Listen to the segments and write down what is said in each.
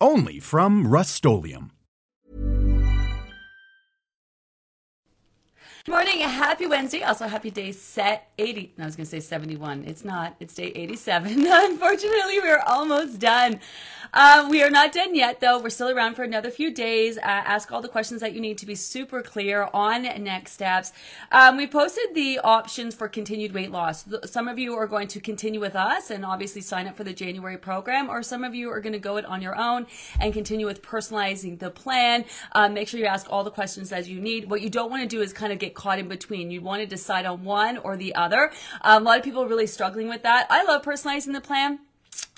Only from Rust Morning, happy Wednesday. Also, happy day set 80. I was going to say 71. It's not, it's day 87. Unfortunately, we're almost done. Uh, we are not done yet, though. We're still around for another few days. Uh, ask all the questions that you need to be super clear on next steps. Um, we posted the options for continued weight loss. Some of you are going to continue with us and obviously sign up for the January program, or some of you are going to go it on your own and continue with personalizing the plan. Uh, make sure you ask all the questions as you need. What you don't want to do is kind of get caught in between. You want to decide on one or the other. Um, a lot of people are really struggling with that. I love personalizing the plan.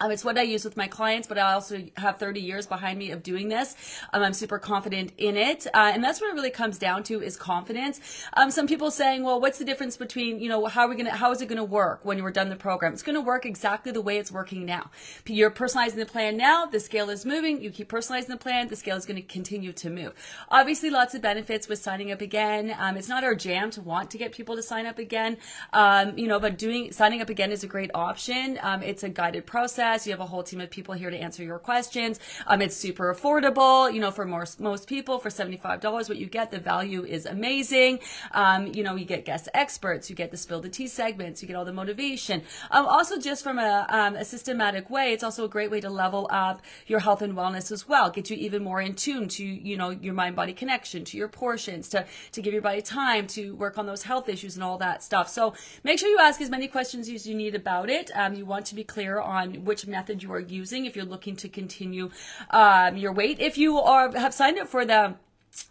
Um, it's what I use with my clients, but I also have 30 years behind me of doing this. Um, I'm super confident in it. Uh, and that's what it really comes down to is confidence. Um, some people saying, well, what's the difference between, you know, how are we going to, how is it going to work when we're done the program? It's going to work exactly the way it's working now. You're personalizing the plan now. The scale is moving. You keep personalizing the plan. The scale is going to continue to move. Obviously, lots of benefits with signing up again. Um, it's not our jam to want to get people to sign up again. Um, you know, but doing, signing up again is a great option. Um, it's a guided process process. You have a whole team of people here to answer your questions. Um, it's super affordable, you know, for most, most people for $75, what you get, the value is amazing. Um, you know, you get guest experts, you get the spill the tea segments, you get all the motivation. Um, also just from a, um, a systematic way, it's also a great way to level up your health and wellness as well. Get you even more in tune to, you know, your mind body connection, to your portions, to, to give your body time to work on those health issues and all that stuff. So make sure you ask as many questions as you need about it. Um, you want to be clear on which method you are using if you're looking to continue um, your weight. If you are have signed up for the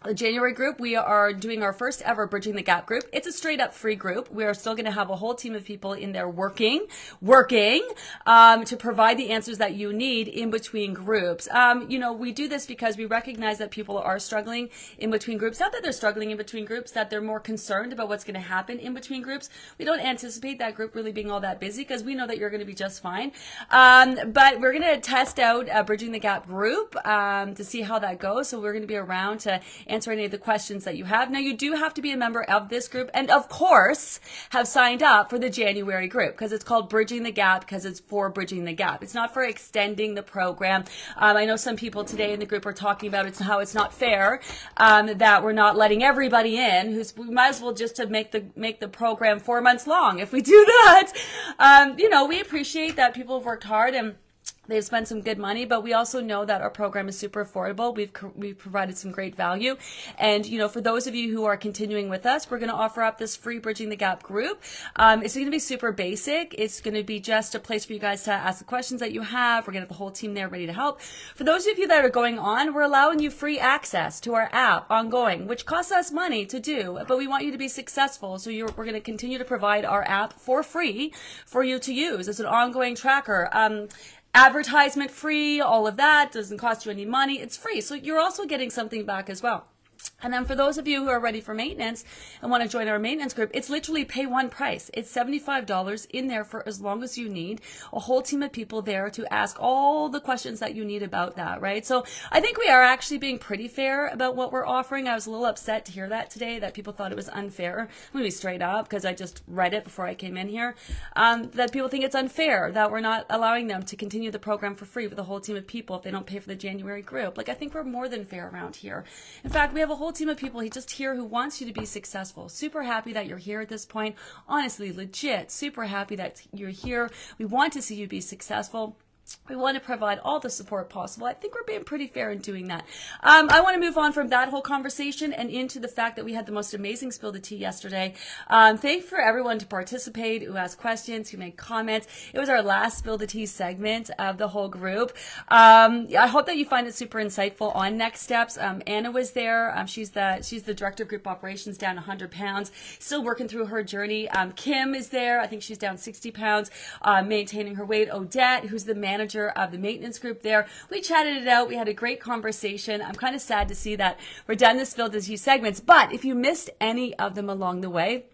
the January group, we are doing our first ever Bridging the Gap group. It's a straight up free group. We are still going to have a whole team of people in there working, working, um, to provide the answers that you need in between groups. Um, you know, we do this because we recognize that people are struggling in between groups. Not that they're struggling in between groups, that they're more concerned about what's going to happen in between groups. We don't anticipate that group really being all that busy because we know that you're going to be just fine. Um, but we're going to test out a Bridging the Gap group, um, to see how that goes. So we're going to be around to answer any of the questions that you have. Now, you do have to be a member of this group and, of course, have signed up for the January group because it's called Bridging the Gap because it's for Bridging the Gap. It's not for extending the program. Um, I know some people today in the group are talking about it's how it's not fair um, that we're not letting everybody in. Who's we might as well just to make the make the program four months long if we do that. Um, you know, we appreciate that people have worked hard and They've spent some good money, but we also know that our program is super affordable. We've we've provided some great value, and you know, for those of you who are continuing with us, we're going to offer up this free bridging the gap group. Um, it's going to be super basic. It's going to be just a place for you guys to ask the questions that you have. We're going to have the whole team there ready to help. For those of you that are going on, we're allowing you free access to our app ongoing, which costs us money to do, but we want you to be successful. So we're going to continue to provide our app for free for you to use. It's an ongoing tracker. Um, advertisement free, all of that doesn't cost you any money. It's free. So you're also getting something back as well. And then for those of you who are ready for maintenance and want to join our maintenance group, it's literally pay one price. It's $75 in there for as long as you need. A whole team of people there to ask all the questions that you need about that, right? So I think we are actually being pretty fair about what we're offering. I was a little upset to hear that today, that people thought it was unfair. I'm going to be straight up because I just read it before I came in here. Um, that people think it's unfair that we're not allowing them to continue the program for free with a whole team of people if they don't pay for the January group. Like I think we're more than fair around here. In fact, we have a whole team of people he just here who wants you to be successful. Super happy that you're here at this point. Honestly, legit, super happy that you're here. We want to see you be successful. We want to provide all the support possible. I think we're being pretty fair in doing that. Um, I want to move on from that whole conversation and into the fact that we had the most amazing spill the tea yesterday. Um, thank for everyone to participate, who asked questions, who made comments. It was our last spill the tea segment of the whole group. Um, I hope that you find it super insightful on next steps. Um, Anna was there. Um, she's the she's the director of group operations, down 100 pounds, still working through her journey. Um, Kim is there. I think she's down 60 pounds, uh, maintaining her weight. Odette, who's the man manager of the maintenance group there. We chatted it out. We had a great conversation. I'm kind of sad to see that we're done this spill the tea segments, but if you missed any of them along the way,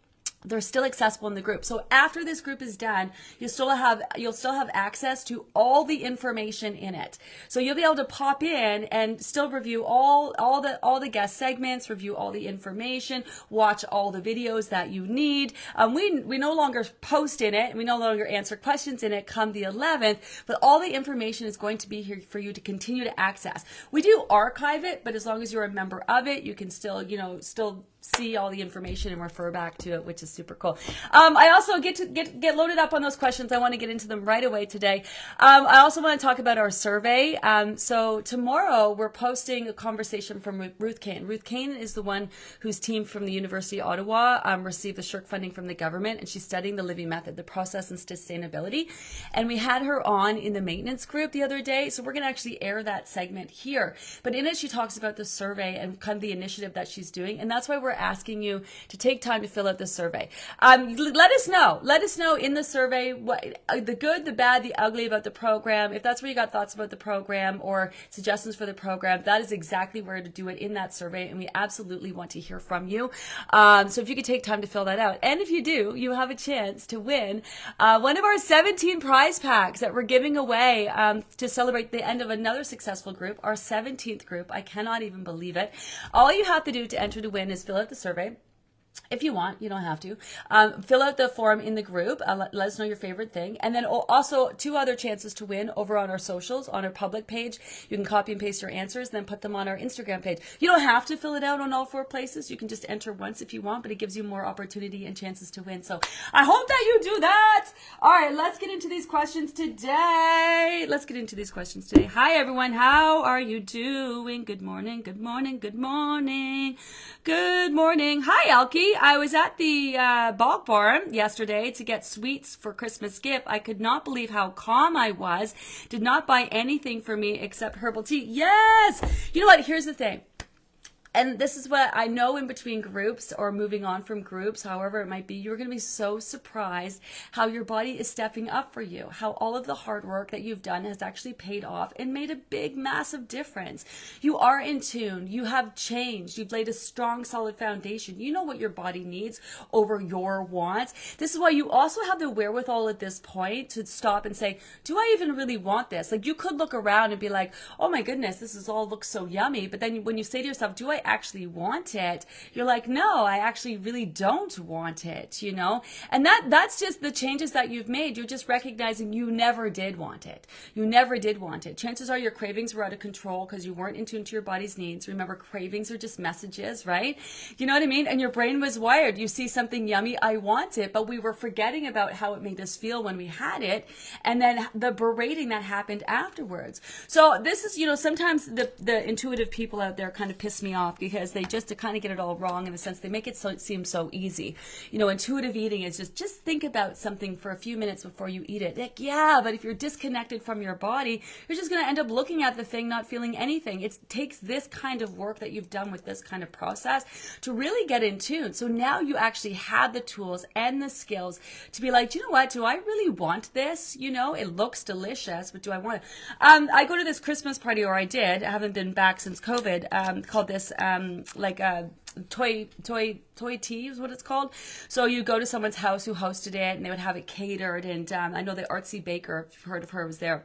they're still accessible in the group. So after this group is done, you still have you'll still have access to all the information in it. So you'll be able to pop in and still review all all the all the guest segments, review all the information, watch all the videos that you need. Um, we we no longer post in it, we no longer answer questions in it. Come the 11th, but all the information is going to be here for you to continue to access. We do archive it, but as long as you're a member of it, you can still you know still see all the information and refer back to it, which is super cool. Um, I also get to get get loaded up on those questions. I want to get into them right away today. Um, I also want to talk about our survey. Um, so tomorrow we're posting a conversation from Ruth Kane. Ruth Kane is the one whose team from the University of Ottawa um, received the SSHRC funding from the government, and she's studying the Livy method, the process and sustainability. And we had her on in the maintenance group the other day, so we're going to actually air that segment here. But in it, she talks about the survey and kind of the initiative that she's doing, and that's why we're asking you to take time to fill out the survey. Um, let us know. Let us know in the survey what uh, the good, the bad, the ugly about the program. If that's where you got thoughts about the program or suggestions for the program, that is exactly where to do it in that survey, and we absolutely want to hear from you. Um, so if you could take time to fill that out, and if you do, you have a chance to win uh, one of our 17 prize packs that we're giving away um, to celebrate the end of another successful group, our 17th group. I cannot even believe it. All you have to do to enter to win is fill out the survey if you want, you don't have to. Um, fill out the form in the group. Uh, let, let, us know your favorite thing. And then also two other chances to win over on our socials, on our public page. You can copy and paste your answers, then put them on our Instagram page. You don't have to fill it out on all four places. You can just enter once if you want, but it gives you more opportunity and chances to win. So I hope that you do that. All right, let's get into these questions today. Let's get into these questions today. Hi, everyone. How are you doing? Good morning. Good morning. Good morning. Good morning. Hi, I was at the uh, Bulk Barn yesterday to get sweets for Christmas gift. I could not believe how calm I was. Did not buy anything for me except herbal tea. Yes! You know what? Here's the thing and this is what I know in between groups or moving on from groups, however it might be, you're going to be so surprised how your body is stepping up for you, how all of the hard work that you've done has actually paid off and made a big, massive difference. You are in tune. You have changed. You've laid a strong, solid foundation. You know what your body needs over your wants. This is why you also have the wherewithal at this point to stop and say, do I even really want this? Like you could look around and be like, oh my goodness, this is all looks so yummy. But then when you say to yourself, do I actually want it, you're like, no, I actually really don't want it, you know? And that, that's just the changes that you've made. You're just recognizing you never did want it. You never did want it. Chances are your cravings were out of control because you weren't in tune to your body's needs. Remember, cravings are just messages, right? You know what I mean? And your brain was wired. You see something yummy, I want it, but we were forgetting about how it made us feel when we had it. And then the berating that happened afterwards. So this is, you know, sometimes the, the intuitive people out there kind of piss me off because they just to kind of get it all wrong in a sense they make it so it seems so easy. You know intuitive eating is just just think about something for a few minutes before you eat it. Like yeah but if you're disconnected from your body you're just going to end up looking at the thing not feeling anything. It takes this kind of work that you've done with this kind of process to really get in tune. So now you actually have the tools and the skills to be like you know what? Do i really want this? You know it looks delicious but do i want it? Um, i go to this christmas party or i did i haven't been back since covid um, called this um, like a toy toy toy tea is what it's called. So you go to someone's house who hosted it, and they would have it catered. And um, I know the artsy baker, if you've heard of her, was there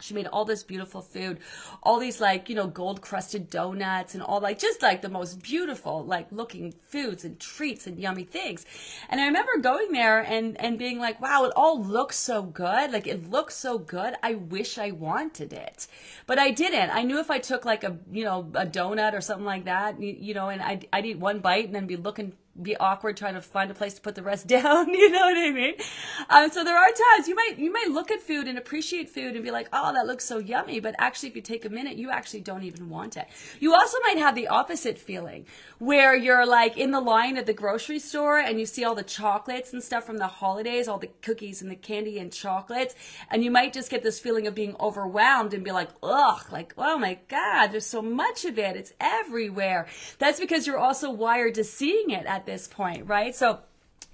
she made all this beautiful food all these like you know gold crusted donuts and all like just like the most beautiful like looking foods and treats and yummy things. And i remember going there and and being like wow it all looks so good. Like it looks so good. I wish i wanted it. But i didn't. I knew if i took like a you know a donut or something like that you, you know and i'd, I'd eat one bite and then be looking be awkward trying to find a place to put the rest down. You know what I mean? Um, so there are times you might you might look at food and appreciate food and be like, oh, that looks so yummy. But actually, if you take a minute, you actually don't even want it. You also might have the opposite feeling where you're like in the line at the grocery store and you see all the chocolates and stuff from the holidays, all the cookies and the candy and chocolates, and you might just get this feeling of being overwhelmed and be like, ugh, like oh my god, there's so much of it. It's everywhere. That's because you're also wired to seeing it at this point, right? So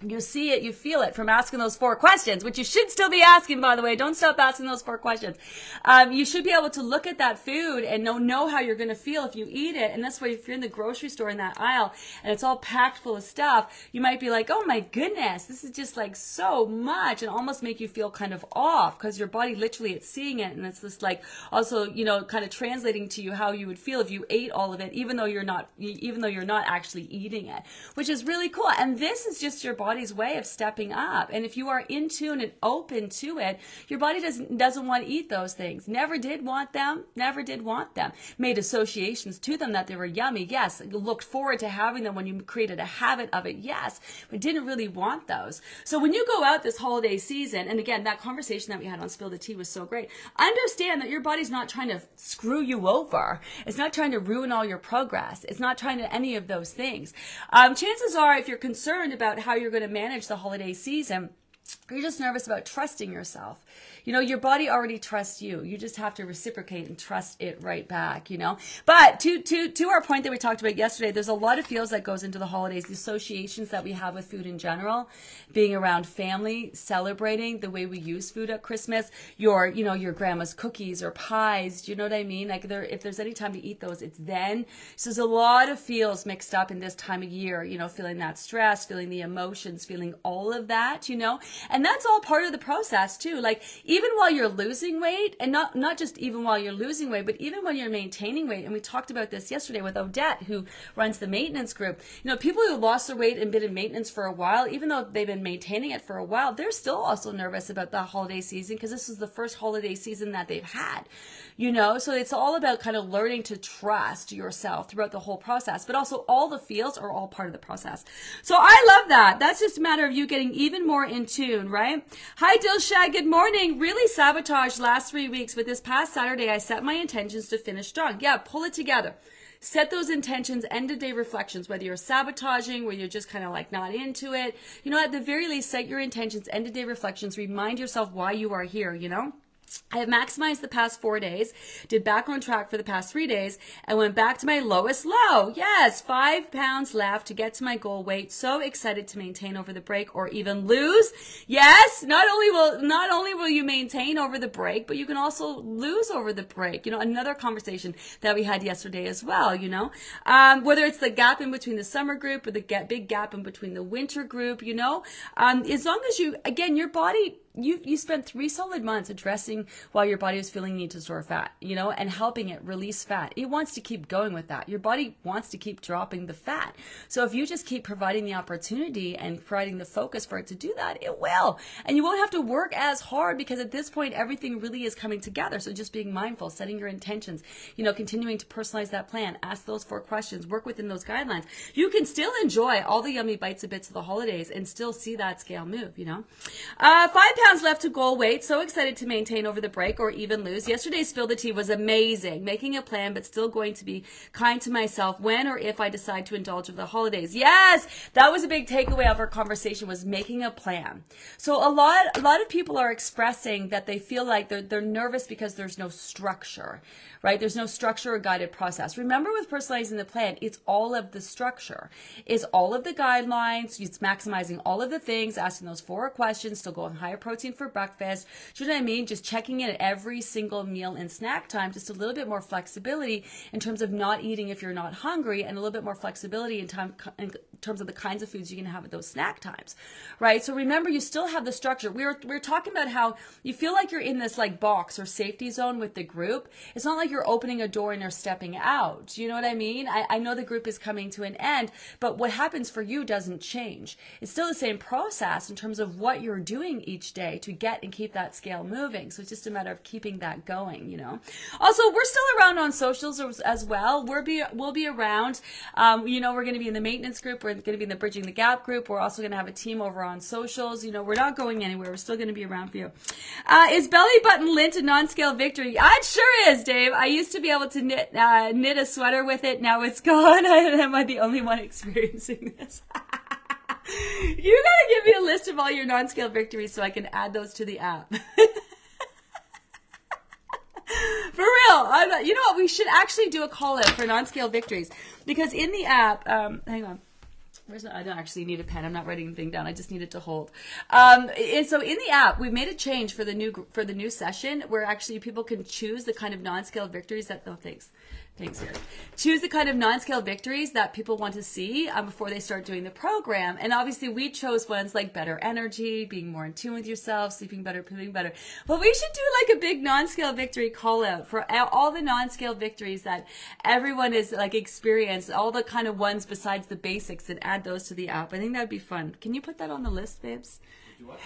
you see it, you feel it from asking those four questions, which you should still be asking, by the way. Don't stop asking those four questions. Um, you should be able to look at that food and know, know how you're going to feel if you eat it. And that's why if you're in the grocery store in that aisle and it's all packed full of stuff, you might be like, oh my goodness, this is just like so much and almost make you feel kind of off because your body literally it's seeing it and it's just like also, you know, kind of translating to you how you would feel if you ate all of it, even though you're not, even though you're not actually eating it, which is really cool. And this is just your body body's way of stepping up. And if you are in tune and open to it, your body doesn't doesn't want to eat those things. Never did want them, never did want them. Made associations to them that they were yummy, yes. Looked forward to having them when you created a habit of it, yes, but didn't really want those. So when you go out this holiday season, and again, that conversation that we had on Spill the Tea was so great. Understand that your body's not trying to screw you over. It's not trying to ruin all your progress. It's not trying to any of those things. Um, chances are, if you're concerned about how you're going to manage the holiday season, you're just nervous about trusting yourself you know, your body already trusts you. You just have to reciprocate and trust it right back, you know. But to to to our point that we talked about yesterday, there's a lot of feels that goes into the holidays, the associations that we have with food in general, being around family, celebrating the way we use food at Christmas, your, you know, your grandma's cookies or pies, do you know what I mean? Like there if there's any time to eat those, it's then. So there's a lot of feels mixed up in this time of year, you know, feeling that stress, feeling the emotions, feeling all of that, you know. And that's all part of the process too. Like even while you're losing weight and not not just even while you're losing weight but even when you're maintaining weight and we talked about this yesterday with odette who runs the maintenance group. You know people who lost their weight and been in maintenance for a while even though they've been maintaining it for a while they're still also nervous about the holiday season because this is the first holiday season that they've had you know? So it's all about kind of learning to trust yourself throughout the whole process but also all the feels are all part of the process. So i love that. That's just a matter of you getting even more in tune right? Hi dilshad good morning really sabotaged last three weeks but this past saturday i set my intentions to finish strong. Yeah pull it together. Set those intentions end of day reflections whether you're sabotaging where you're just kind of like not into it. You know at the very least set your intentions end of day reflections. Remind yourself why you are here you know I have maximized the past four days, did back on track for the past three days, and went back to my lowest low. Yes, five pounds left to get to my goal weight. So excited to maintain over the break or even lose. Yes, not only will, not only will you maintain over the break, but you can also lose over the break. You know, another conversation that we had yesterday as well, you know, um, whether it's the gap in between the summer group or the get big gap in between the winter group, you know, um, as long as you, again, your body you you spent three solid months addressing why your body was feeling need to store fat, you know, and helping it release fat. It wants to keep going with that. Your body wants to keep dropping the fat. So if you just keep providing the opportunity and providing the focus for it to do that, it will. And you won't have to work as hard because at this point everything really is coming together. So just being mindful, setting your intentions, you know, continuing to personalize that plan, ask those four questions, work within those guidelines. You can still enjoy all the yummy bites and bits of the holidays and still see that scale move, you know. Uh, five pounds left to goal weight. So excited to maintain over the break or even lose. Yesterday's spill the tea was amazing. Making a plan, but still going to be kind to myself when or if I decide to indulge over the holidays. Yes, that was a big takeaway of our conversation was making a plan. So a lot, a lot of people are expressing that they feel like they're, they're nervous because there's no structure, right? There's no structure or guided process. Remember with personalizing the plan, it's all of the structure. It's all of the guidelines. It's maximizing all of the things, asking those four questions, still going higher protein for breakfast. Do you know what I mean? Just checking in at every single meal and snack time, just a little bit more flexibility in terms of not eating if you're not hungry and a little bit more flexibility in time in terms of the kinds of foods you can have at those snack times, right? So remember, you still have the structure. We were, we were talking about how you feel like you're in this like box or safety zone with the group. It's not like you're opening a door and you're stepping out. You know what I mean? I, I know the group is coming to an end, but what happens for you doesn't change. It's still the same process in terms of what you're doing each day to get and keep that scale moving. So it's just a matter of keeping that going, you know. Also, we're still around on socials as well. We'll be we'll be around. Um, you know, we're going to be in the maintenance group. We're going to be in the bridging the gap group. We're also going to have a team over on socials. You know, we're not going anywhere. We're still going to be around for you. Uh, is belly button lint a non-scale victory? Uh, it sure is, Dave. I used to be able to knit uh, knit a sweater with it. Now it's gone. I am I the only one experiencing this? you gotta give me a list of all your non-scale victories so I can add those to the app. for real. I'm, you know what? We should actually do a call out for non-scale victories because in the app, um, hang on. Where's I don't actually need a pen. I'm not writing anything down. I just need it to hold. Um, and so in the app, we've made a change for the new for the new session where actually people can choose the kind of non-scale victories that. Oh, thanks. Thanks. Choose the kind of non-scale victories that people want to see um, before they start doing the program. And obviously, we chose ones like better energy, being more in tune with yourself, sleeping better, feeling better. But we should do like a big non-scale victory call out for all the non-scale victories that everyone is like experienced, all the kind of ones besides the basics, and add those to the app. I think that'd be fun. Can you put that on the list, babes?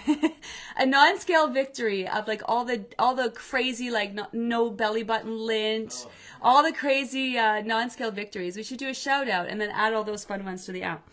a non-scale victory of like all the all the crazy like no, no belly button lint. Oh all the crazy uh, non-scale victories. We should do a shout out and then add all those fun ones to the app.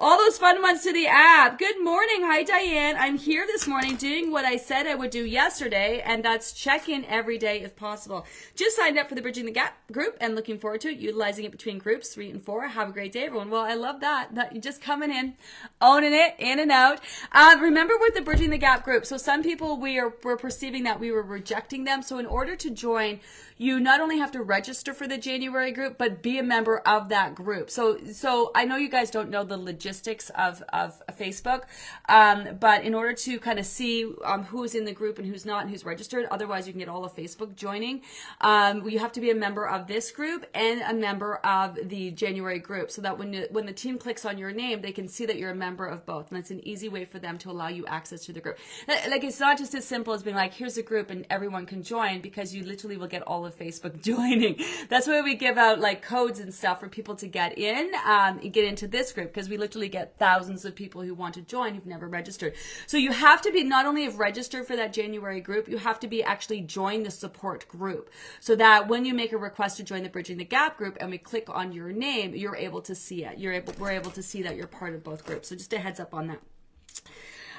All those fun ones to the app. Good morning. Hi, Diane. I'm here this morning doing what I said I would do yesterday, and that's check in every day if possible. Just signed up for the Bridging the Gap group and looking forward to it, utilizing it between groups three and four. Have a great day, everyone. Well, I love that. That you're just coming in, owning it, in and out. Uh, remember with the Bridging the Gap group. So some people we are were perceiving that we were rejecting them. So in order to join, you not only have to register for the January group, but be a member of that group. So, so I know you guys don't know the logistics of, of Facebook, um, but in order to kind of see um, who's in the group and who's not and who's registered, otherwise you can get all of Facebook joining, um, you have to be a member of this group and a member of the January group so that when, you, when the team clicks on your name, they can see that you're a member of both. And that's an easy way for them to allow you access to the group. Like, it's not just as simple as being like, here's a group and everyone can join because you literally will get all of Facebook joining. That's why we give out like codes and stuff for people to get in, um, get into this group because we literally get thousands of people who want to join who've never registered. So you have to be not only have registered for that January group, you have to be actually join the support group so that when you make a request to join the Bridging the Gap group and we click on your name, you're able to see it. You're able, we're able to see that you're part of both groups. So just a heads up on that.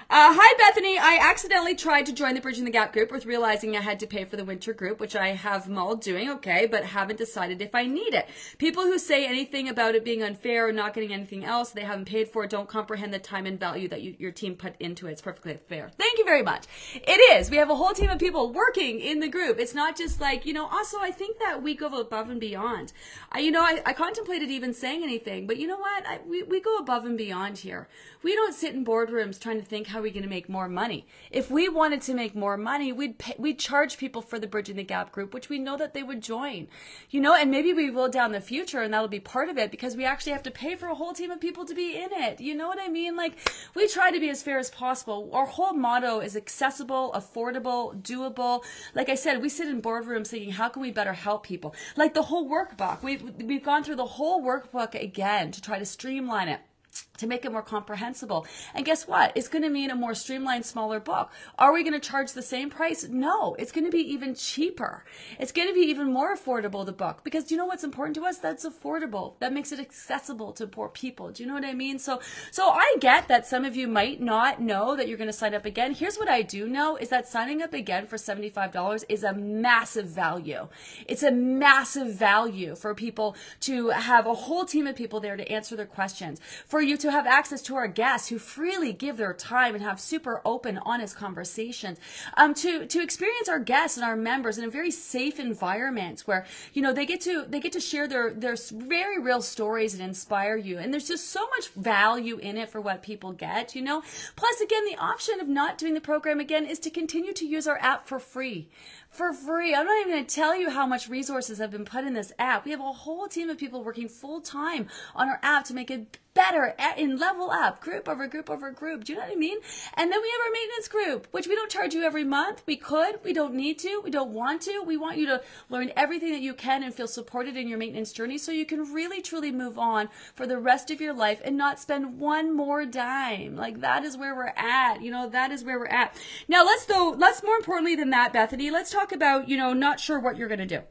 Uh, hi, Bethany. I accidentally tried to join the Bridging the Gap group with realizing I had to pay for the winter group, which I have mulled doing okay, but haven't decided if I need it. People who say anything about it being unfair or not getting anything else they haven't paid for it, don't comprehend the time and value that you, your team put into it. It's perfectly fair. Thank you very much. It is. We have a whole team of people working in the group. It's not just like, you know, also I think that we go above and beyond. I, you know, I, I contemplated even saying anything, but you know what? I, we, we go above and beyond here. We don't sit in boardrooms trying to think how are we going to make more money. If we wanted to make more money, we'd pay, we'd charge people for the Bridging the Gap group, which we know that they would join. You know, and maybe we will down the future and that'll be part of it because we actually have to pay for a whole team of people to be in it. You know what I mean? Like we try to be as fair as possible. Our whole motto is accessible, affordable, doable. Like I said, we sit in boardrooms thinking how can we better help people? Like the whole workbook. We've we've gone through the whole workbook again to try to streamline it to make it more comprehensible. And guess what? It's going to mean a more streamlined, smaller book. Are we going to charge the same price? No, it's going to be even cheaper. It's going to be even more affordable, the book, because do you know what's important to us? That's affordable. That makes it accessible to poor people. Do you know what I mean? So, so I get that some of you might not know that you're going to sign up again. Here's what I do know is that signing up again for $75 is a massive value. It's a massive value for people to have a whole team of people there to answer their questions. For you to have access to our guests who freely give their time and have super open, honest conversations, um, to, to experience our guests and our members in a very safe environment where, you know, they get to, they get to share their, their very real stories and inspire you. And there's just so much value in it for what people get, you know? Plus, again, the option of not doing the program again is to continue to use our app for free for free. I'm not even going to tell you how much resources have been put in this app. We have a whole team of people working full time on our app to make it better in level up, group over group over group. Do you know what I mean? And then we have our maintenance group, which we don't charge you every month. We could, we don't need to, we don't want to. We want you to learn everything that you can and feel supported in your maintenance journey so you can really truly move on for the rest of your life and not spend one more dime. Like that is where we're at. You know, that is where we're at. Now let's though, let's more importantly than that, Bethany, let's talk about, you know, not sure what you're going to do.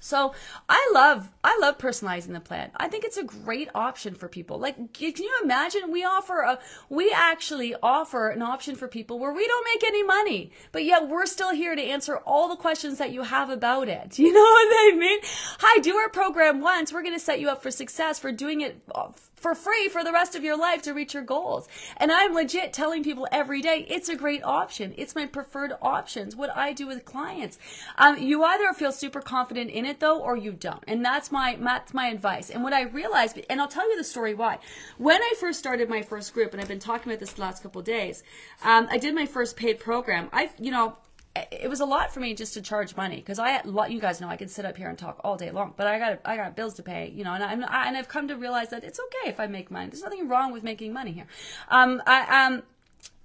So I love I love personalizing the plan. I think it's a great option for people. Like can you imagine we offer a we actually offer an option for people where we don't make any money, but yet we're still here to answer all the questions that you have about it. You know what I mean? Hi, do our program once. We're going to set you up for success for doing it uh, for free for the rest of your life to reach your goals. And I'm legit telling people every day it's a great option. It's my preferred options. What I do with clients. Um, you either feel super confident in it though, or you don't. And that's my that's my advice. And what I realized, and I'll tell you the story why. When I first started my first group, and I've been talking about this the last couple days, um, I did my first paid program. I, you know, it was a lot for me just to charge money because I, you guys know, I can sit up here and talk all day long, but I got, I got bills to pay, you know, and I'm, I, and I've come to realize that it's okay if I make money. There's nothing wrong with making money here. Um, I, um,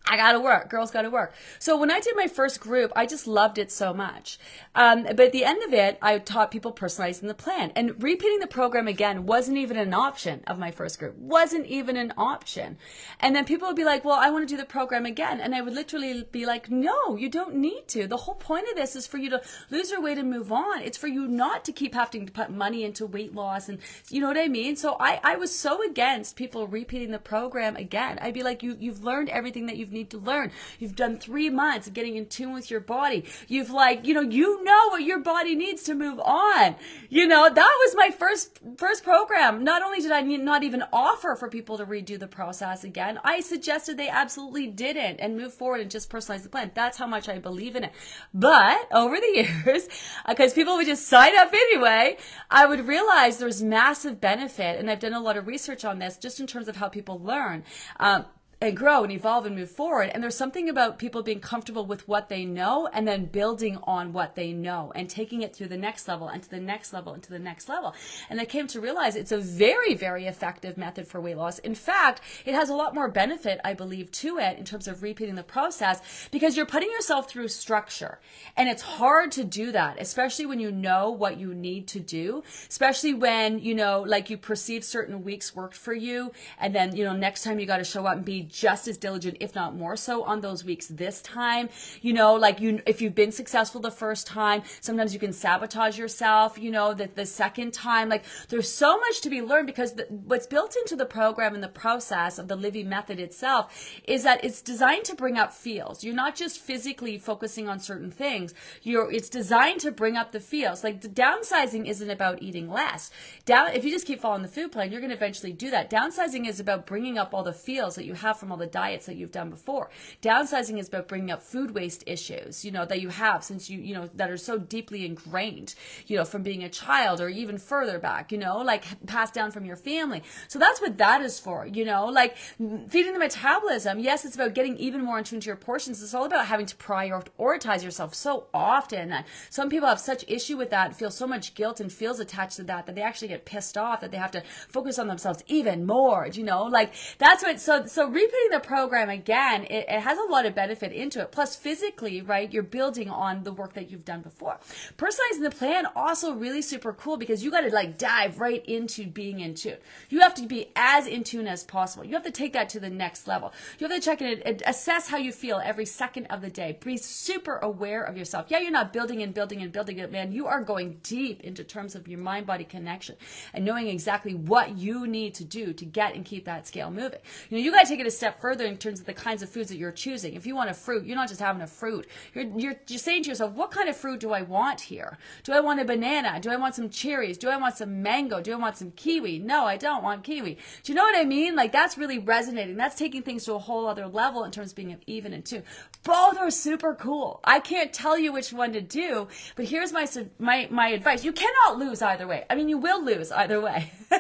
I gotta work. Girls gotta work. So when I did my first group, I just loved it so much. Um, but at the end of it, I taught people personalizing the plan. And repeating the program again wasn't even an option of my first group. Wasn't even an option. And then people would be like, well, I want to do the program again. And I would literally be like, no, you don't need to. The whole point of this is for you to lose your weight and move on. It's for you not to keep having to put money into weight loss. And you know what I mean? So I, I was so against people repeating the program again. I'd be like, you, you've learned everything that you've need to learn. You've done three months of getting in tune with your body. You've like, you know, you know what your body needs to move on. You know, that was my first, first program. Not only did I not even offer for people to redo the process again, I suggested they absolutely didn't and move forward and just personalize the plan. That's how much I believe in it. But over the years, because people would just sign up anyway, I would realize there's massive benefit. And I've done a lot of research on this just in terms of how people learn. Um, and grow and evolve and move forward. And there's something about people being comfortable with what they know and then building on what they know and taking it to the next level and to the next level and to the next level. And I came to realize it's a very, very effective method for weight loss. In fact, it has a lot more benefit, I believe, to it in terms of repeating the process because you're putting yourself through structure. And it's hard to do that, especially when you know what you need to do, especially when, you know, like you perceive certain weeks worked for you. And then, you know, next time you got to show up and be just as diligent, if not more so, on those weeks this time. You know, like you, if you've been successful the first time, sometimes you can sabotage yourself, you know, that the second time, like there's so much to be learned because the, what's built into the program and the process of the Livy method itself is that it's designed to bring up feels. You're not just physically focusing on certain things. You're, it's designed to bring up the feels. Like the downsizing isn't about eating less. Down, if you just keep following the food plan, you're going to eventually do that. Downsizing is about bringing up all the feels that you have from all the diets that you've done before. Downsizing is about bringing up food waste issues, you know, that you have since you, you know, that are so deeply ingrained, you know, from being a child or even further back, you know, like passed down from your family. So that's what that is for, you know, like feeding the metabolism. Yes, it's about getting even more in tune to your portions. It's all about having to prioritize yourself so often that some people have such issue with that, feel so much guilt and feels attached to that that they actually get pissed off that they have to focus on themselves even more, you know, like that's what, so, so repeat the program again, it, it, has a lot of benefit into it. Plus, physically, right, you're building on the work that you've done before. Personalizing the plan also really super cool because you got to like dive right into being in tune. You have to be as in tune as possible. You have to take that to the next level. You have to check and assess how you feel every second of the day. Be super aware of yourself. Yeah, you're not building and building and building it, man. You are going deep into terms of your mind body connection and knowing exactly what you need to do to get and keep that scale moving. You know, you got to take it a step further in terms of the kinds of foods that you're choosing. If you want a fruit, you're not just having a fruit. You're, you're, you're saying to yourself, what kind of fruit do I want here? Do I want a banana? Do I want some cherries? Do I want some mango? Do I want some kiwi? No, I don't want kiwi. Do you know what I mean? Like that's really resonating. That's taking things to a whole other level in terms of being even and two. Both are super cool. I can't tell you which one to do, but here's my, my, my advice. You cannot lose either way. I mean, you will lose either way.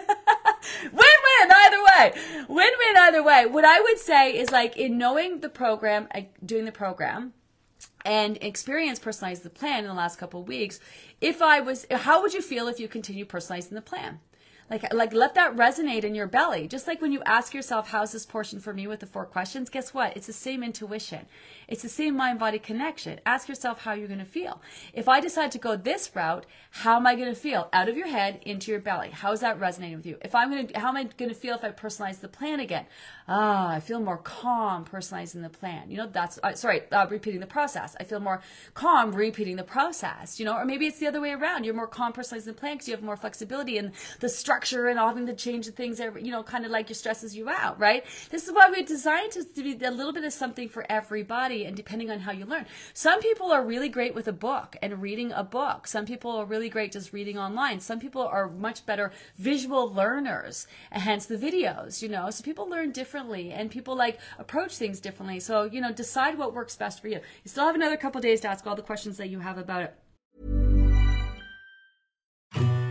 Win-win either way. Win-win either way. What I would say is like in knowing the program, uh, doing the program, and experience personalizing the plan in the last couple of weeks. If I was, how would you feel if you continue personalizing the plan? Like, like let that resonate in your belly. Just like when you ask yourself, how's this portion for me with the four questions? Guess what? It's the same intuition. It's the same mind body connection. Ask yourself how you're going to feel. If I decide to go this route, how am I going to feel? Out of your head, into your belly. How is that resonating with you? If I'm going to, how am I going to feel if I personalize the plan again? Ah, I feel more calm personalizing the plan. You know, that's, uh, sorry, uh, repeating the process. I feel more calm repeating the process, you know, or maybe it's the other way around. You're more calm personalizing the plan because you have more flexibility and the structure and all having to change the things, every, you know, kind of like your stresses you out, right? This is why we designed to be a little bit of something for everybody and depending on how you learn. Some people are really great with a book and reading a book. Some people are really great just reading online. Some people are much better visual learners, hence the videos, you know. So people learn differently and people like approach things differently. So, you know, decide what works best for you. You still have another couple days to ask all the questions that you have about it.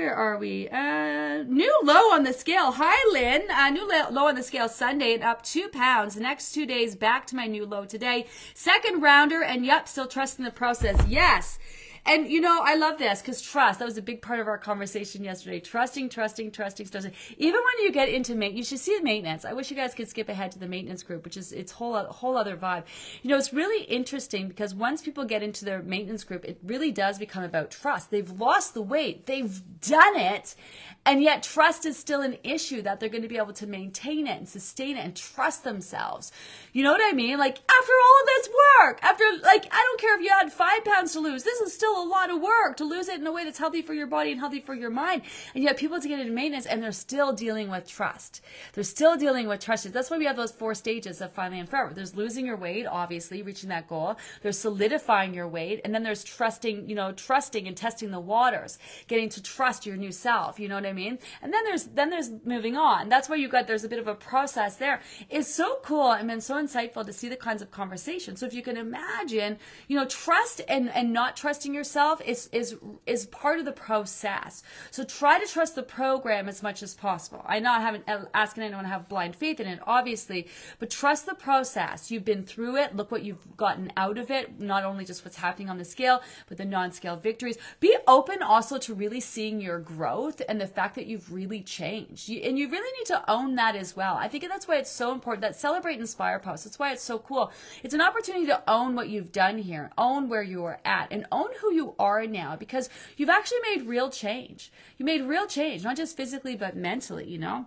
where are we? Uh, new low on the scale. Hi, Lynn. Uh, new low on the scale Sunday and up two pounds. The next two days back to my new low today. Second rounder, and yep, still trusting the process. Yes. And you know, I love this because trust, that was a big part of our conversation yesterday. Trusting, trusting, trusting, trusting. Even when you get into maintenance, you should see the maintenance. I wish you guys could skip ahead to the maintenance group, which is its whole whole other vibe. You know, it's really interesting because once people get into their maintenance group, it really does become about trust. They've lost the weight. They've done it. And yet trust is still an issue that they're going to be able to maintain it and sustain it and trust themselves. You know what I mean? Like after all of this work, after like, I don't care if you had five pounds to lose, this is still a lot of work to lose it in a way that's healthy for your body and healthy for your mind. And yet people to get into maintenance and they're still dealing with trust. They're still dealing with trust. That's why we have those four stages of finally and forever. There's losing your weight, obviously, reaching that goal. There's solidifying your weight. And then there's trusting, you know, trusting and testing the waters, getting to trust your new self. You know what I mean? And then there's, then there's moving on. That's where you got, there's a bit of a process there. It's so cool and been so insightful to see the kinds of conversations. So if you can imagine, you know, trust and, and not trusting yourself is, is, is part of the process. So try to trust the program as much as possible. I know I haven't uh, asking anyone to have blind faith in it, obviously, but trust the process. You've been through it. Look what you've gotten out of it. Not only just what's happening on the scale, but the non-scale victories. Be open also to really seeing your growth and the fact that you've really changed. You, and you really need to own that as well. I think that's why it's so important that celebrate inspire post. That's why it's so cool. It's an opportunity to own what you've done here, own where you are at, and own who you are now because you've actually made real change. You made real change, not just physically, but mentally, you know?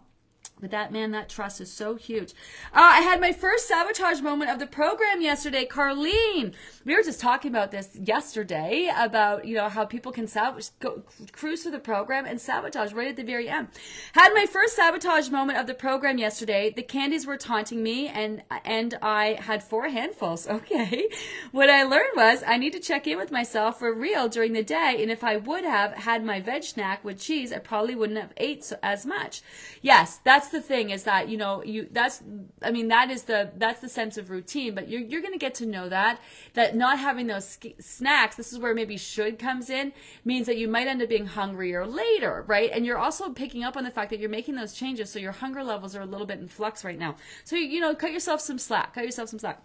But that man, that trust is so huge. Uh, I had my first sabotage moment of the program yesterday. Carlene, we were just talking about this yesterday about you know how people can sab- go, cruise through the program and sabotage right at the very end. Had my first sabotage moment of the program yesterday. The candies were taunting me, and and I had four handfuls. Okay, what I learned was I need to check in with myself for real during the day, and if I would have had my veg snack with cheese, I probably wouldn't have ate so, as much. Yes, that's the thing is that you know you that's i mean that is the that's the sense of routine but you're, you're going to get to know that that not having those sk- snacks this is where maybe should comes in means that you might end up being hungrier later right? And you're also picking up on the fact that you're making those changes so your hunger levels are a little bit in flux right now. So you know cut yourself some slack cut yourself some slack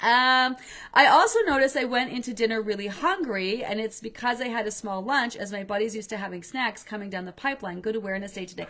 um, I also noticed I went into dinner really hungry, and it's because I had a small lunch, as my body's used to having snacks coming down the pipeline. Good awareness day today.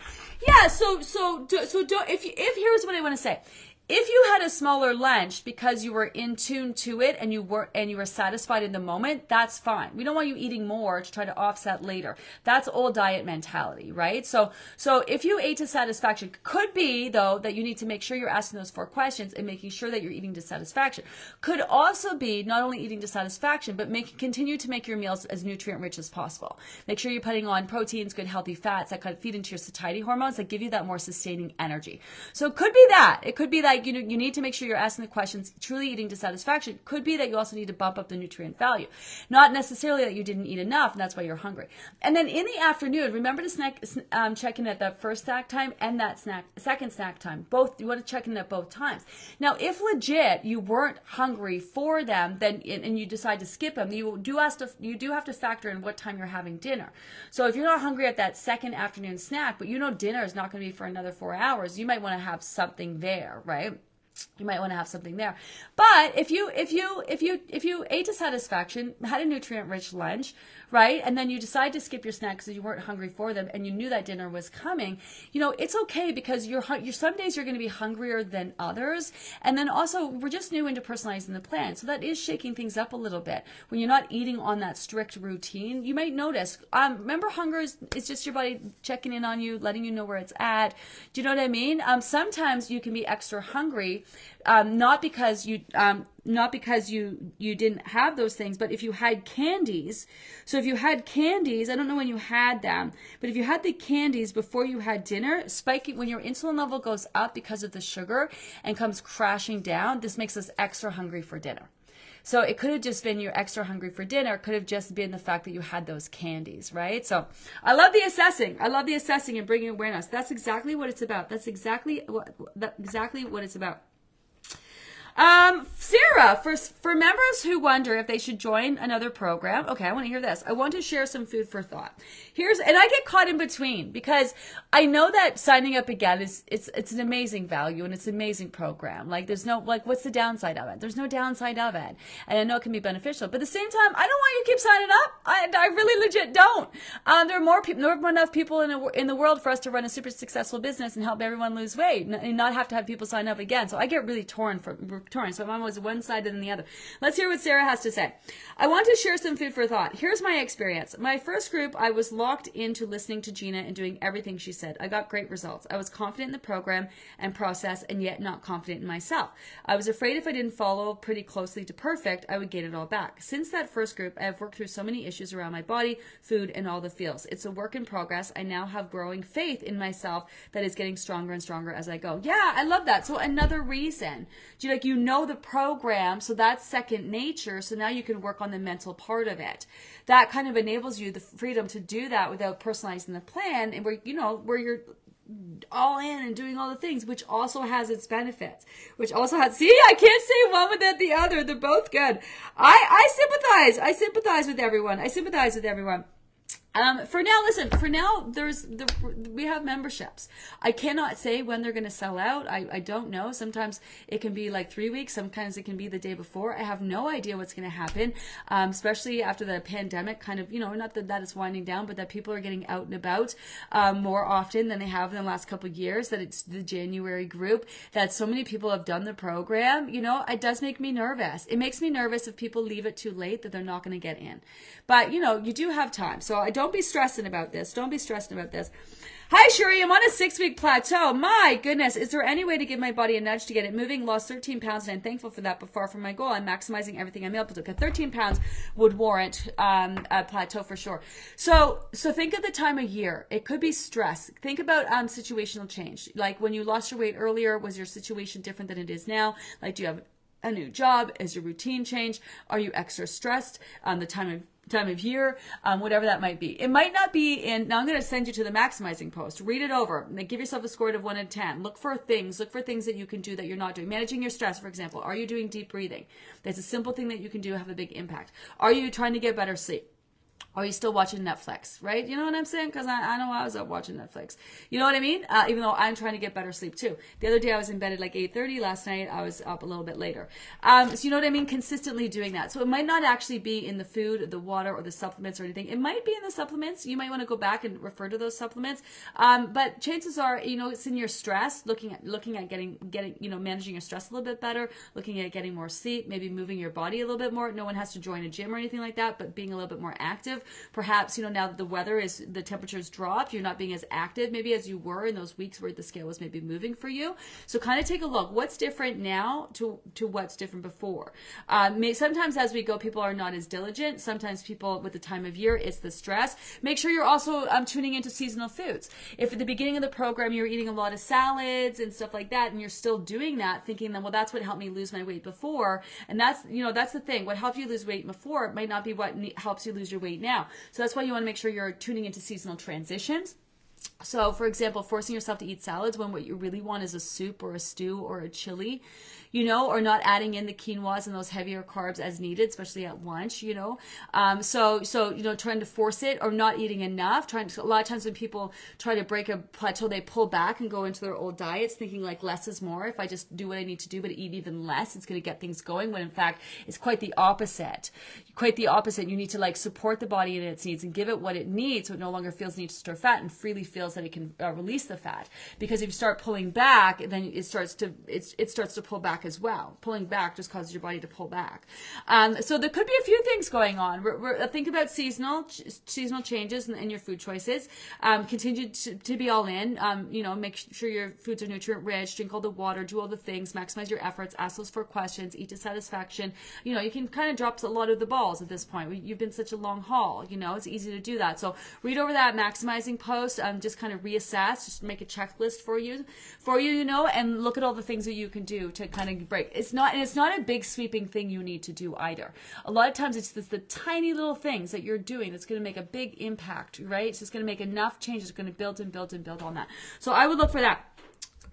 Yeah. So so so don't if you, if here's what I want to say if you had a smaller lunch because you were in tune to it and you were and you were satisfied in the moment that's fine. We don't want you eating more to try to offset later. That's old diet mentality right? So so if you ate to satisfaction could be though that you need to make sure you're asking those four questions and making sure that you're eating to satisfaction. Could also be not only eating to satisfaction but make continue to make your meals as nutrient rich as possible. Make sure you're putting on proteins good healthy fats that kind of feed into your satiety hormones that give you that more sustaining energy. So it could be that. It could be that like you know you need to make sure you're asking the questions truly eating to satisfaction could be that you also need to bump up the nutrient value. Not necessarily that you didn't eat enough and that's why you're hungry. And then in the afternoon remember to snack um, check in at that first snack time and that snack second snack time. Both you want to check in at both times. Now if legit you weren't hungry for them then and you decide to skip them you do have to you do have to factor in what time you're having dinner. So if you're not hungry at that second afternoon snack but you know dinner is not going to be for another four hours you might want to have something there right you might want to have something there but if you if you if you if you ate to satisfaction had a nutrient rich lunch right? And then you decide to skip your snacks because you weren't hungry for them and you knew that dinner was coming, you know, it's okay because you're, you're some days you're going to be hungrier than others. And then also, we're just new into personalizing the plan. So that is shaking things up a little bit. When you're not eating on that strict routine, you might notice, um, remember, hunger is, is just your body checking in on you, letting you know where it's at. Do you know what I mean? Um, sometimes you can be extra hungry um, not because you um, not because you you didn't have those things, but if you had candies. So if you had candies, I don't know when you had them, but if you had the candies before you had dinner, spiking when your insulin level goes up because of the sugar and comes crashing down, this makes us extra hungry for dinner. So it could have just been you're extra hungry for dinner. It could have just been the fact that you had those candies, right? So I love the assessing. I love the assessing and bringing awareness. That's exactly what it's about. That's exactly what exactly what it's about. Um, Sarah, for for members who wonder if they should join another program, okay, I want to hear this. I want to share some food for thought. Here's, and I get caught in between because I know that signing up again is it's it's an amazing value and it's an amazing program. Like, there's no like, what's the downside of it? There's no downside of it, and I know it can be beneficial. But at the same time, I don't want you to keep signing up. I, I really legit don't. Um, there are more people, there are enough people in a, in the world for us to run a super successful business and help everyone lose weight and not have to have people sign up again. So I get really torn from So mine was one side than the other. Let's hear what Sarah has to say. I want to share some food for thought. Here's my experience. My first group, I was locked into listening to Gina and doing everything she said. I got great results. I was confident in the program and process and yet not confident in myself. I was afraid if I didn't follow pretty closely to perfect, I would get it all back. Since that first group, I have worked through so many issues around my body, food, and all the feels. It's a work in progress. I now have growing faith in myself that is getting stronger and stronger as I go. Yeah, I love that. So another reason. Do you like you know the program, so that's second nature. So now you can work on the mental part of it. That kind of enables you the freedom to do that without personalizing the plan and where you know where you're all in and doing all the things, which also has its benefits. Which also has see, I can't say one without the other. They're both good. I I sympathize. I sympathize with everyone. I sympathize with everyone. Um, for now, listen. For now, there's the, we have memberships. I cannot say when they're going to sell out. I, I don't know. Sometimes it can be like three weeks. Sometimes it can be the day before. I have no idea what's going to happen. Um, especially after the pandemic, kind of you know, not that that is winding down, but that people are getting out and about um, more often than they have in the last couple of years. That it's the January group. That so many people have done the program. You know, it does make me nervous. It makes me nervous if people leave it too late that they're not going to get in. But you know, you do have time. So I don't don't be stressing about this. Don't be stressing about this. Hi, Sherry. I'm on a six week plateau. My goodness. Is there any way to give my body a nudge to get it moving? Lost 13 pounds, and I'm thankful for that, but far from my goal. I'm maximizing everything I'm able to. Okay, 13 pounds would warrant um, a plateau for sure. So, so think of the time of year. It could be stress. Think about um, situational change. Like when you lost your weight earlier, was your situation different than it is now? Like, do you have a new job? Is your routine changed? Are you extra stressed? Um, the time of time of year, um, whatever that might be. It might not be in, now I'm going to send you to the maximizing post. Read it over. Give yourself a score of 1 to 10. Look for things. Look for things that you can do that you're not doing. Managing your stress, for example. Are you doing deep breathing? That's a simple thing that you can do, have a big impact. Are you trying to get better sleep? Are you still watching Netflix, right? You know what I'm saying? Because I, I know I was up watching Netflix. You know what I mean? Uh, even though I'm trying to get better sleep too. The other day I was in bed at like 8:30. Last night I was up a little bit later. Um, so you know what I mean? Consistently doing that. So it might not actually be in the food, the water, or the supplements or anything. It might be in the supplements. You might want to go back and refer to those supplements. Um, but chances are, you know, it's in your stress. Looking at looking at getting getting you know managing your stress a little bit better. Looking at getting more sleep. Maybe moving your body a little bit more. No one has to join a gym or anything like that, but being a little bit more active active. Perhaps, you know, now that the weather is, the temperature's dropped, you're not being as active maybe as you were in those weeks where the scale was maybe moving for you. So kind of take a look. What's different now to, to what's different before? Um, may, sometimes as we go, people are not as diligent. Sometimes people with the time of year, it's the stress. Make sure you're also um, tuning into seasonal foods. If at the beginning of the program you're eating a lot of salads and stuff like that, and you're still doing that, thinking that, well, that's what helped me lose my weight before. And that's, you know, that's the thing. What helped you lose weight before might not be what helps you lose your weight now. So that's why you want to make sure you're tuning into seasonal transitions. So, for example, forcing yourself to eat salads when what you really want is a soup or a stew or a chili you know, or not adding in the quinoas and those heavier carbs as needed, especially at lunch, you know. Um, so, so, you know, trying to force it or not eating enough, trying to, a lot of times when people try to break a plateau, they pull back and go into their old diets thinking like less is more. If I just do what I need to do, but eat even less, it's going to get things going. When in fact, it's quite the opposite. Quite the opposite. You need to like support the body in its needs and give it what it needs so it no longer feels the need to store fat and freely feels that it can uh, release the fat. Because if you start pulling back, then it starts to, it's, it starts to pull back as well. Pulling back just causes your body to pull back. Um, so there could be a few things going on. We're, we're, uh, think about seasonal seasonal changes in, in your food choices. Um, continue to, to, be all in. Um, you know, make sure your foods are nutrient rich. Drink all the water. Do all the things. Maximize your efforts. Ask those four questions. Eat to satisfaction. You know, you can kind of drop a lot of the balls at this point. You've been such a long haul. You know, it's easy to do that. So read over that maximizing post. Um, just kind of reassess. Just make a checklist for you, for you. You know, and look at all the things that you can do to kind of break it's not, and it's not a big sweeping thing you need to do either. A lot of times it's just the tiny little things that you're doing that's going to make a big impact, right? So It's going to make enough change. It's going to build and build and build on that. So I would look for that.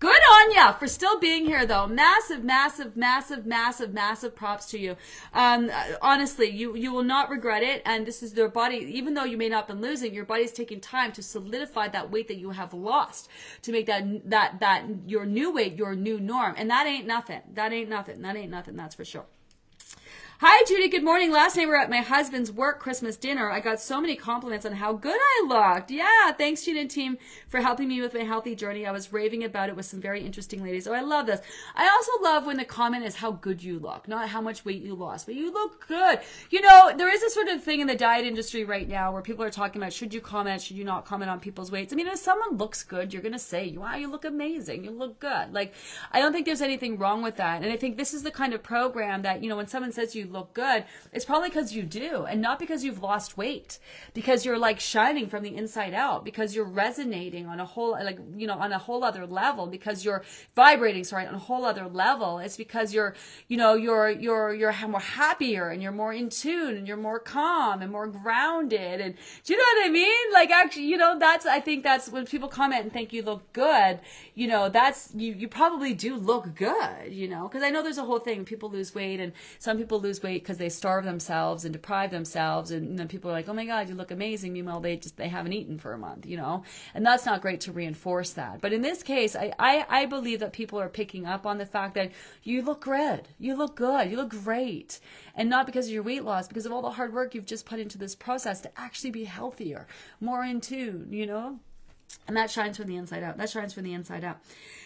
Good on ya for still being here, though. Massive, massive, massive, massive, massive props to you. Um, honestly, you you will not regret it. And this is their body. Even though you may not have been losing, your body's taking time to solidify that weight that you have lost to make that that that your new weight your new norm. And that ain't nothing. That ain't nothing. That ain't nothing. That's for sure. Hi, Judy. Good morning. Last night we were at my husband's work Christmas dinner. I got so many compliments on how good I looked. Yeah, thanks, Judy and team, for helping me with my healthy journey. I was raving about it with some very interesting ladies. Oh, I love this. I also love when the comment is how good you look, not how much weight you lost, but you look good. You know, there is a sort of thing in the diet industry right now where people are talking about should you comment, should you not comment on people's weights. I mean, if someone looks good, you're going to say, wow, you look amazing. You look good. Like, I don't think there's anything wrong with that. And I think this is the kind of program that, you know, when someone says you look good, it's probably because you do, and not because you've lost weight, because you're like shining from the inside out, because you're resonating on a whole, like, you know, on a whole other level, because you're vibrating, sorry, on a whole other level. It's because you're, you know, you're, you're, you're more happier and you're more in tune and you're more calm and more grounded. And do you know what I mean? Like, actually, you know, that's, I think that's when people comment and think you look good, you know, that's, you, you probably do look good, you know, because I know there's a whole thing. People lose weight and some people lose weight because they starve themselves and deprive themselves and then people are like oh my god you look amazing. Meanwhile they just they haven't eaten for a month you know? And that's not great to reinforce that. But in this case i i, I believe that people are picking up on the fact that you look good you look good you look great. And not because of your weight loss because of all the hard work you've just put into this process to actually be healthier more in tune you know? And that shines from the inside out that shines from the inside out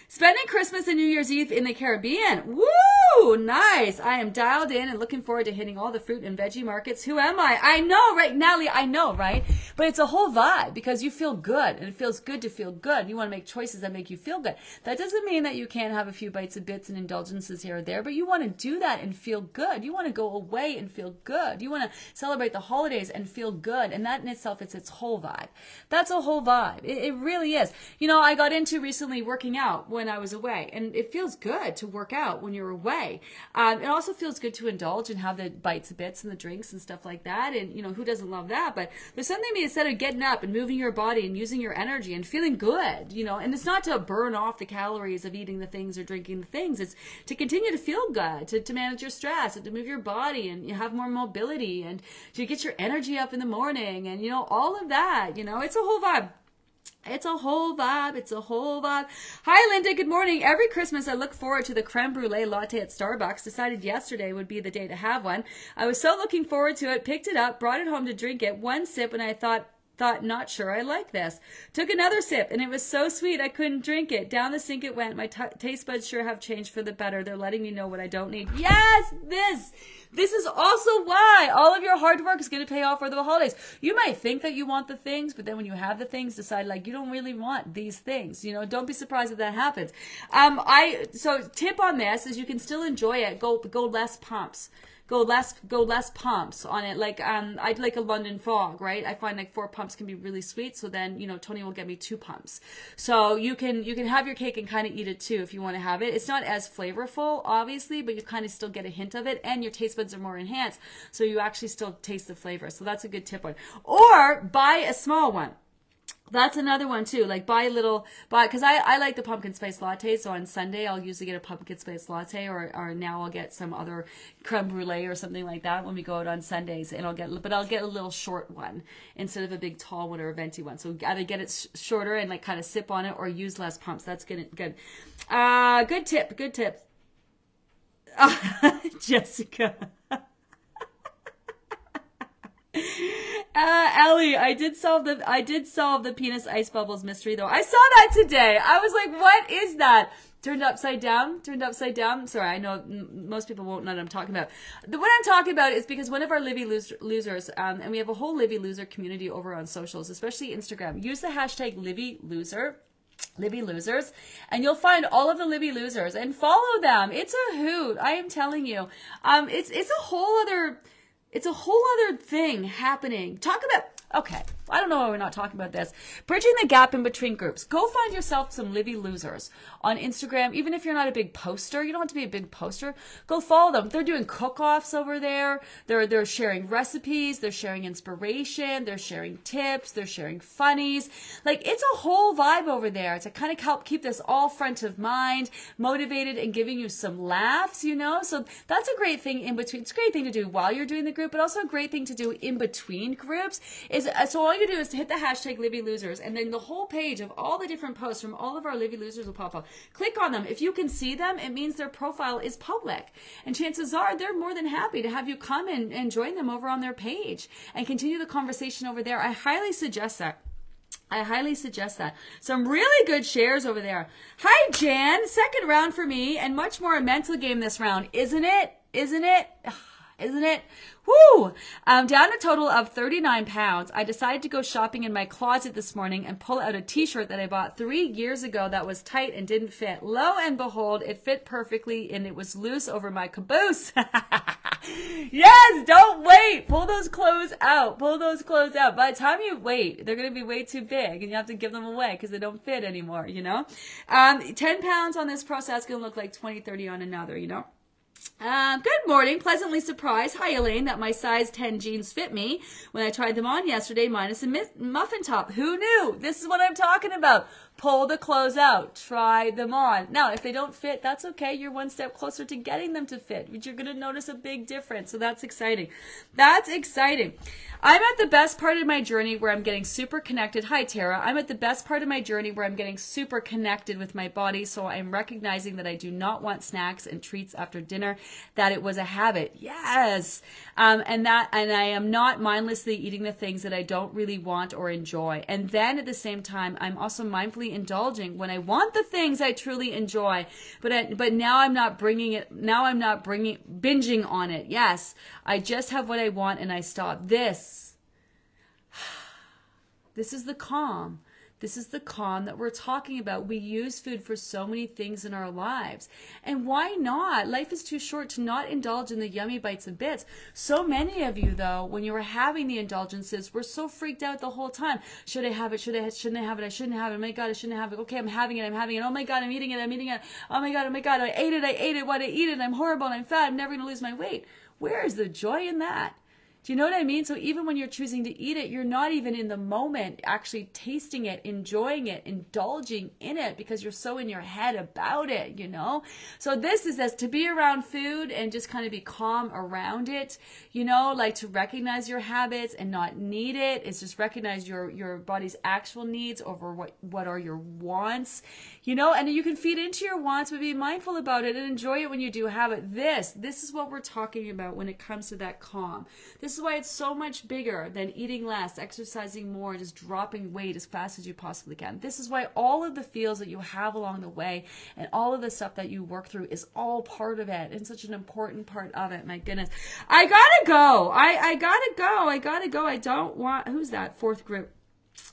Spending Christmas and New Year's Eve in the Caribbean. Woo! Nice. I am dialed in and looking forward to hitting all the fruit and veggie markets. Who am I? I know, right? Natalie, I know, right? But it's a whole vibe because you feel good and it feels good to feel good. You want to make choices that make you feel good. That doesn't mean that you can't have a few bites of bits and indulgences here or there, but you want to do that and feel good. You want to go away and feel good. You want to celebrate the holidays and feel good. And that in itself is its whole vibe. That's a whole vibe. It, it really is. You know, I got into recently working out when I was away. And it feels good to work out when you're away. Um, it also feels good to indulge and have the bites, bits, and the drinks and stuff like that. And, you know, who doesn't love that? But there's something to of getting up and moving your body and using your energy and feeling good, you know. And it's not to burn off the calories of eating the things or drinking the things. It's to continue to feel good, to, to manage your stress, and to move your body and you have more mobility and to get your energy up in the morning and, you know, all of that, you know, it's a whole vibe. It's a whole vibe. It's a whole vibe. Hi, Linda. Good morning. Every Christmas, I look forward to the creme brulee latte at Starbucks. Decided yesterday would be the day to have one. I was so looking forward to it. Picked it up, brought it home to drink it. One sip, and I thought, Thought, not sure I like this. Took another sip, and it was so sweet I couldn't drink it. Down the sink it went. My t- taste buds sure have changed for the better. They're letting me know what I don't need. Yes, this. This is also why all of your hard work is going to pay off for the holidays. You might think that you want the things, but then when you have the things, decide like you don't really want these things. You know, don't be surprised if that happens. Um, I so tip on this is you can still enjoy it. Go go less pumps go less go less pumps on it. Like um, I'd like a London fog, right? I find like four pumps can be really sweet. So then you know Tony will get me two pumps. So you can you can have your cake and kind of eat it too if you want to have it. It's not as flavorful, obviously, but you kind of still get a hint of it, and your taste buds are more enhanced, so you actually still taste the flavor. So that's a good tip one. Or buy a small one that's another one too. Like buy a little buy because I, I like the pumpkin spice latte. So on Sunday I'll usually get a pumpkin spice latte, or or now I'll get some other creme brulee or something like that when we go out on Sundays. And I'll get but I'll get a little short one instead of a big tall one or a venti one. So either get it sh- shorter and like kind of sip on it, or use less pumps. That's good. Good. Uh, good tip. Good tip. Uh, Jessica. Uh, Ellie, I did solve the I did solve the penis ice bubbles mystery though. I saw that today. I was like, what is that? Turned upside down. Turned upside down. Sorry, I know most people won't know what I'm talking about. The, what I'm talking about is because one of our Livy losers, um, and we have a whole Livy loser community over on socials, especially Instagram. Use the hashtag Livy loser. Livy losers, and you'll find all of the Livy losers and follow them. It's a hoot. I am telling you. Um, it's it's a whole other it's a whole other thing happening. Talk about, okay, I don't know why we're not talking about this. Bridging the gap in between groups. Go find yourself some Livy losers on Instagram. Even if you're not a big poster, you don't have to be a big poster. Go follow them. They're doing cook-offs over there. They're they're sharing recipes. They're sharing inspiration. They're sharing tips. They're sharing funnies. Like it's a whole vibe over there to kind of help keep this all front of mind, motivated, and giving you some laughs. You know, so that's a great thing in between. It's a great thing to do while you're doing the group, but also a great thing to do in between groups. Is uh, so all you do is to hit the hashtag Livy Losers, and then the whole page of all the different posts from all of our Livy Losers will pop up. Click on them. If you can see them, it means their profile is public. And chances are they're more than happy to have you come and, and join them over on their page and continue the conversation over there. I highly suggest that. I highly suggest that. Some really good shares over there. Hi, Jan. Second round for me, and much more a mental game this round, isn't it? Isn't it? Isn't it? Woo! Um, down a total of 39 pounds. I decided to go shopping in my closet this morning and pull out a t-shirt that I bought three years ago that was tight and didn't fit. Lo and behold, it fit perfectly and it was loose over my caboose. yes, don't wait. Pull those clothes out. Pull those clothes out. By the time you wait, they're going to be way too big and you have to give them away because they don't fit anymore, you know? Um, 10 pounds on this process going to look like 20, 30 on another, you know? Um, good morning. Pleasantly surprised. Hi, Elaine, that my size 10 jeans fit me when I tried them on yesterday, minus a muffin top. Who knew? This is what I'm talking about pull the clothes out, try them on. Now, if they don't fit, that's okay. You're one step closer to getting them to fit, but you're going to notice a big difference. So that's exciting. That's exciting. I'm at the best part of my journey where I'm getting super connected. Hi, Tara. I'm at the best part of my journey where I'm getting super connected with my body. So I'm recognizing that I do not want snacks and treats after dinner, that it was a habit. Yes. Um, and that, and I am not mindlessly eating the things that I don't really want or enjoy. And then at the same time, I'm also mindfully indulging when I want the things I truly enjoy. But I, but now I'm not bringing it. Now I'm not bringing binging on it. Yes, I just have what I want and I stop. This. This is the calm. This is the calm that we're talking about. We use food for so many things in our lives. And why not? Life is too short to not indulge in the yummy bites and bits. So many of you, though, when you were having the indulgences, were so freaked out the whole time. Should I have it? Should I? Shouldn't I have it? I shouldn't have it. Oh my God, I shouldn't have it. Okay, I'm having it. I'm having it. Oh my God, I'm eating it. I'm eating it. Oh my God, oh my God, I ate it. I ate it. Why did I eat it? I'm horrible. and I'm fat. I'm never going to lose my weight. Where is the joy in that? Do you know what I mean? So even when you're choosing to eat it, you're not even in the moment actually tasting it, enjoying it, indulging in it because you're so in your head about it, you know? So this is as to be around food and just kind of be calm around it, you know, like to recognize your habits and not need it. It's just recognize your your body's actual needs over what what are your wants, you know, and you can feed into your wants, but be mindful about it and enjoy it when you do have it. This, this is what we're talking about when it comes to that calm. This is why it's so much bigger than eating less, exercising more, just dropping weight as fast as you possibly can. This is why all of the feels that you have along the way and all of the stuff that you work through is all part of it and such an important part of it. My goodness. I gotta go. I, I gotta go. I gotta go. I don't want, who's that? Fourth group.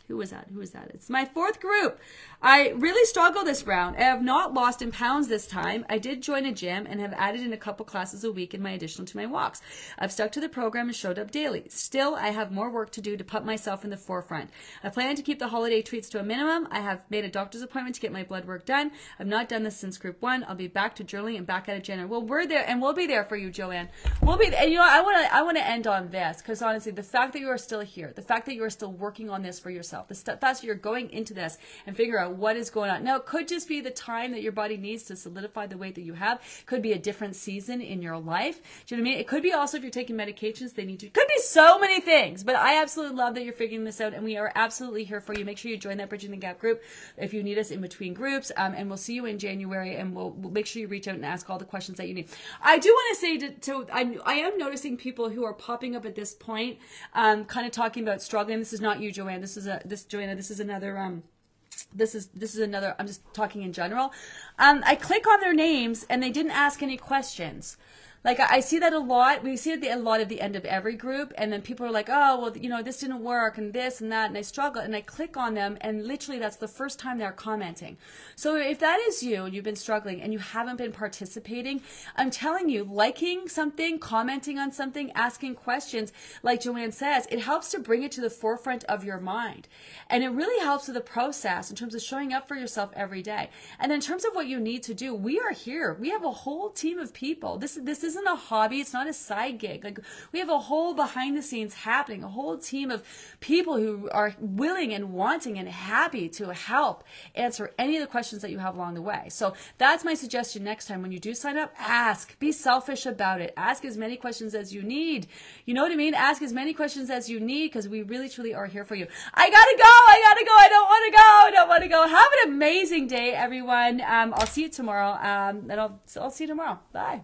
Who was that? Who was that? It's my fourth group. I really struggle this round. I have not lost in pounds this time. I did join a gym and have added in a couple classes a week in my additional to my walks. I've stuck to the program and showed up daily. Still, I have more work to do to put myself in the forefront. I plan to keep the holiday treats to a minimum. I have made a doctor's appointment to get my blood work done. I've not done this since group one. I'll be back to journaling and back at it January. Well, we're there and we'll be there for you, Joanne. We'll be, and you know, I want to, I want to end on this because honestly, the fact that you are still here, the fact that you are still working on this for yourself, the fact that you're going into this and figure out what is going on. Now, it could just be the time that your body needs to solidify the weight that you have. Could be a different season in your life. Do you know what I mean? It could be also if you're taking medications, they need to. Could be so many things. But I absolutely love that you're figuring this out, and we are absolutely here for you. Make sure you join that Bridging the Gap group if you need us in between groups. Um, and we'll see you in January, and we'll, we'll, make sure you reach out and ask all the questions that you need. I do want to say to, to I, I am noticing people who are popping up at this point, um, kind of talking about struggling. This is not you, Joanne. This is a this Joanna. This is another um this is this is another i'm just talking in general um, i click on their names and they didn't ask any questions like I, see that a lot. We see it a lot at the end of every group, and then people are like, "Oh, well, you know, this didn't work, and this and that," and I struggle, and I click on them, and literally that's the first time they're commenting. So if that is you, and you've been struggling, and you haven't been participating, I'm telling you, liking something, commenting on something, asking questions, like Joanne says, it helps to bring it to the forefront of your mind, and it really helps with the process in terms of showing up for yourself every day. And in terms of what you need to do, we are here. We have a whole team of people. This this is isn't a hobby. It's not a side gig. Like we have a whole behind the scenes happening, a whole team of people who are willing and wanting and happy to help answer any of the questions that you have along the way. So that's my suggestion next time when you do sign up, ask. Be selfish about it. Ask as many questions as you need. You know what I mean? Ask as many questions as you need because we really truly are here for you. I gotta go. I gotta go. I don't want to go. I don't want to go. Have an amazing day, everyone. Um, I'll see you tomorrow. Um, and I'll, I'll see you tomorrow. Bye.